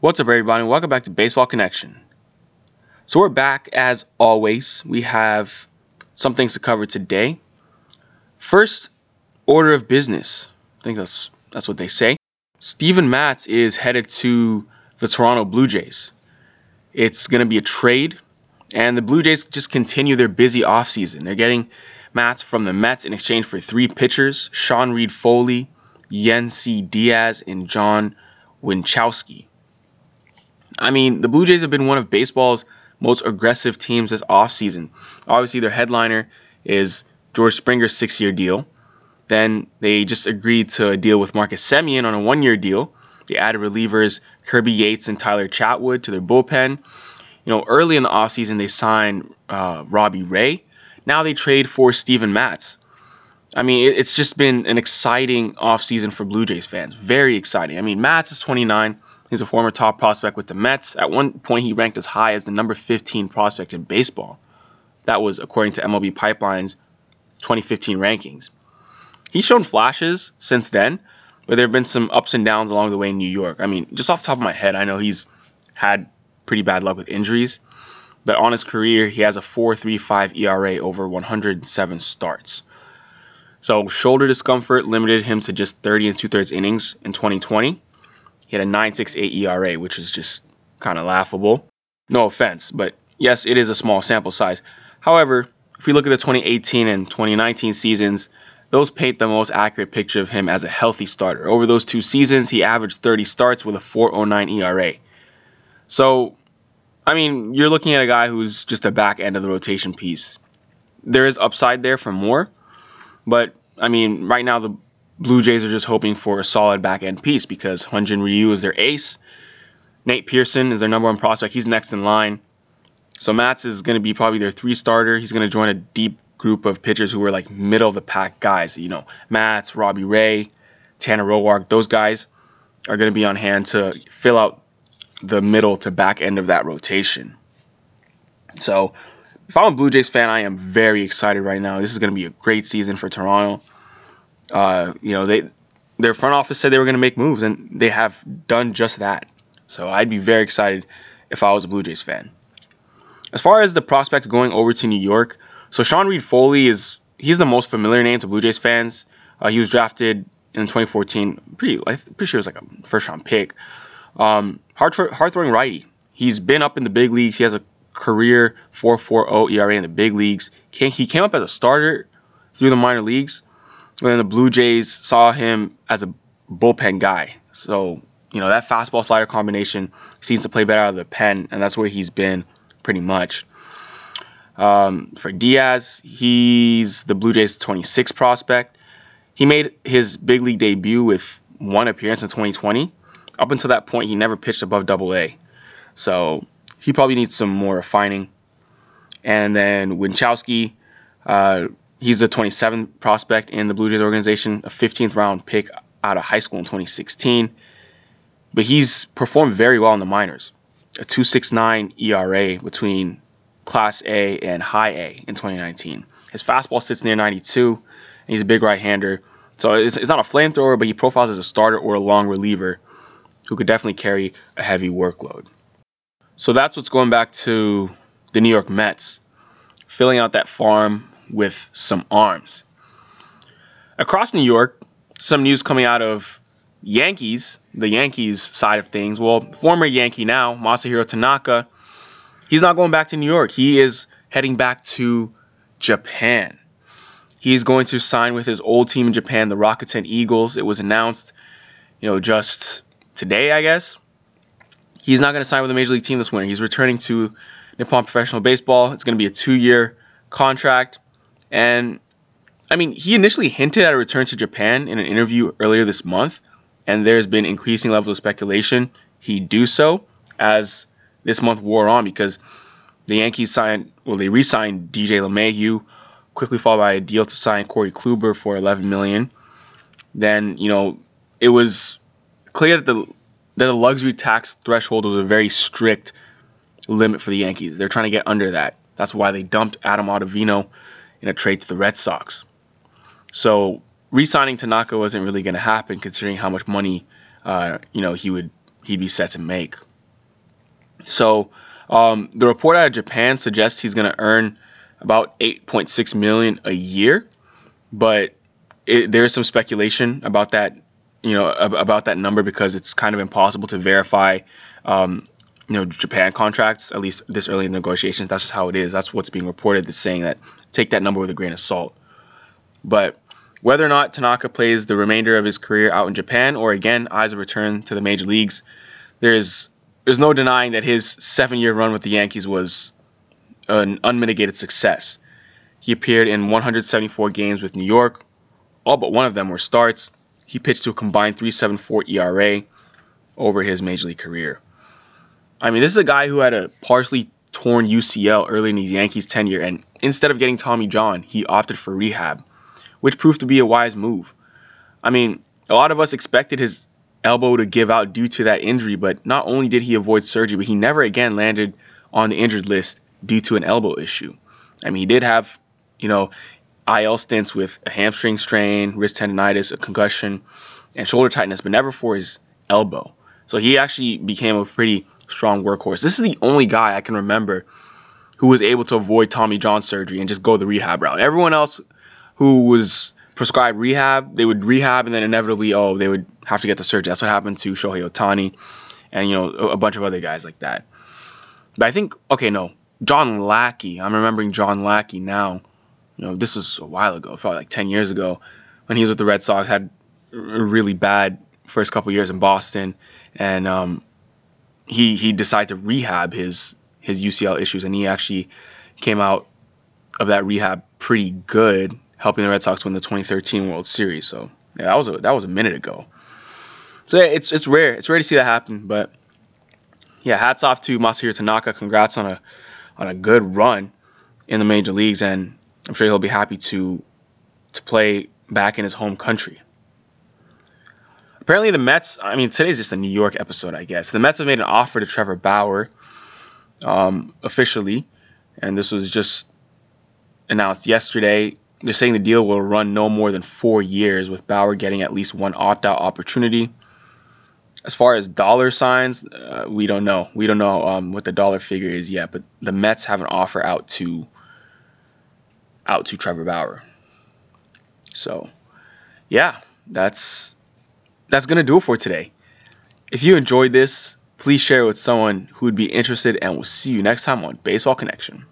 What's up, everybody? Welcome back to Baseball Connection. So, we're back as always. We have some things to cover today. First, order of business. I think that's that's what they say. Steven Matz is headed to the Toronto Blue Jays. It's going to be a trade, and the Blue Jays just continue their busy offseason. They're getting Matz from the Mets in exchange for three pitchers Sean Reid-Foley, Yennsy Diaz, and John Winckowski. I mean, the Blue Jays have been one of baseball's most aggressive teams this offseason. Obviously, their headliner is George Springer's six year deal. Then they just agreed to a deal with Marcus Semien on a one year deal. They added relievers Kirby Yates and Tyler Chatwood to their bullpen. You know, early in the offseason, they signed uh, Robbie Ray. Now they trade for Steven Matz. I mean, it's just been an exciting offseason for Blue Jays fans. Very exciting. I mean, Matz is 29. He's a former top prospect with the Mets. At one point, he ranked as high as the number 15 prospect in baseball. That was according to MLB Pipeline's 2015 rankings. He's shown flashes since then, but there have been some ups and downs along the way in New York. I mean, just off the top of my head, I know he's had pretty bad luck with injuries, but on his career, he has a 4.35 ERA over 107 starts. So shoulder discomfort limited him to just 30 and two thirds innings in 2020. He had a 9.68 ERA, which is just kind of laughable. No offense, but yes, it is a small sample size. However, if we look at the 2018 and 2019 seasons, those paint the most accurate picture of him as a healthy starter. Over those two seasons, he averaged 30 starts with a 4.09 ERA. So, I mean, you're looking at a guy who's just a back end of the rotation piece. There is upside there for more, but I mean, right now the Blue Jays are just hoping for a solid back end piece because Hyun-Jin Ryu is their ace. Nate Pearson is their number one prospect. He's next in line. So Matz is going to be probably their three starter. He's going to join a deep group of pitchers who are like middle of the pack guys. You know, Matz, Robbie Ray, Tanner Roark. Those guys are going to be on hand to fill out the middle to back end of that rotation. So if I'm a Blue Jays fan, I am very excited right now. This is going to be a great season for Toronto uh, you know, they their front office said they were going to make moves, and they have done just that. So I'd be very excited if I was a Blue Jays fan. As far as the prospect going over to New York, so Sean Reid-Foley is he's the most familiar name to Blue Jays fans. Uh, he was drafted in 2014. Pretty, I'm pretty sure it was like a first round pick. Um, hard, hard throwing righty. He's been up in the big leagues. He has a career 4.40 ERA in the big leagues. He came up as a starter through the minor leagues, then the Blue Jays saw him as a bullpen guy. So, you know, that fastball slider combination seems to play better out of the pen, and that's where he's been pretty much. Um, for Diaz, he's the Blue Jays' 26 prospect. He made his big league debut with one appearance in 2020. Up until that point, he never pitched above double A. So he probably needs some more refining. And then Winckowski, uh, He's a 27th prospect in the Blue Jays organization, a 15th round pick out of high school in 2016. But he's performed very well in the minors. A 269 ERA between Class A and High A in 2019. His fastball sits near 92, and he's a big right hander. So it's, it's not a flamethrower, but he profiles as a starter or a long reliever who could definitely carry a heavy workload. So that's what's going back to the New York Mets, filling out that farm with some arms. Across New York, some news coming out of Yankees, the Yankees side of things. Well, former Yankee now, Masahiro Tanaka, he's not going back to New York. He is heading back to Japan. He's going to sign with his old team in Japan, the Rakuten Eagles. It was announced, you know, just today, I guess. He's not going to sign with a major league team this winter. He's returning to Nippon Professional Baseball. It's going to be a two year contract. And I mean, he initially hinted at a return to Japan in an interview earlier this month, and there's been increasing levels of speculation he'd do so as this month wore on because the Yankees signed, well, they re-signed DJ LeMahieu, quickly followed by a deal to sign Corey Kluber for 11 million. Then you know it was clear that the that the luxury tax threshold was a very strict limit for the Yankees. They're trying to get under that. That's why they dumped Adam Ottavino in a trade to the Red Sox. So re-signing Tanaka wasn't really going to happen, considering how much money uh, you know he would he'd be set to make. So um, the report out of Japan suggests he's going to earn about 8.6 million a year, but it, there is some speculation about that, you know, about that number because it's kind of impossible to verify, um, you know, Japan contracts at least this early in negotiations. That's just how it is. That's what's being reported. That's saying that take that number with a grain of salt. But whether or not Tanaka plays the remainder of his career out in Japan or again eyes a return to the major leagues, there's there's no denying that his seven-year run with the Yankees was an unmitigated success. He appeared in 174 games with New York, all but one of them were starts. He pitched to a combined 3.74 ERA over his major league career. I mean, this is a guy who had a partially torn UCL early in his Yankees tenure, and instead of getting Tommy John, he opted for rehab, which proved to be a wise move. I mean, a lot of us expected his elbow to give out due to that injury, but not only did he avoid surgery, but he never again landed on the injured list due to an elbow issue. I mean, he did have, you know, IL stints with a hamstring strain, wrist tendonitis, a concussion, and shoulder tightness, but never for his elbow. So he actually became a pretty strong workhorse. This is the only guy I can remember who was able to avoid Tommy John surgery and just go the rehab route. Everyone else who was prescribed rehab, they would rehab and then inevitably, oh, they would have to get the surgery. That's what happened to Shohei Ohtani and, you know, a bunch of other guys like that. But I think, okay, no, John Lackey. I'm remembering John Lackey now you know, this was a while ago, probably like 10 years ago, when he was with the Red Sox, had a really bad first couple years in Boston, and um, he he decided to rehab his his UCL issues, and he actually came out of that rehab pretty good, helping the Red Sox win the 2013 World Series. So yeah, that was a that was a minute ago. So yeah, it's it's rare. It's rare to see that happen, but yeah, hats off to Masahiro Tanaka. Congrats on a on a good run in the major leagues, and I'm sure he'll be happy to to play back in his home country. Apparently, the Mets. I mean, today's just a New York episode, I guess. The Mets have made an offer to Trevor Bauer um, officially, and this was just announced yesterday. They're saying the deal will run no more than four years, with Bauer getting at least one opt-out opportunity. As far as dollar signs, uh, we don't know. We don't know um, what the dollar figure is yet, but the Mets have an offer out to out to Trevor Bauer. So, yeah, that's that's gonna do it for today. If you enjoyed this, please share it with someone who would be interested, and we'll see you next time on Baseball Connection.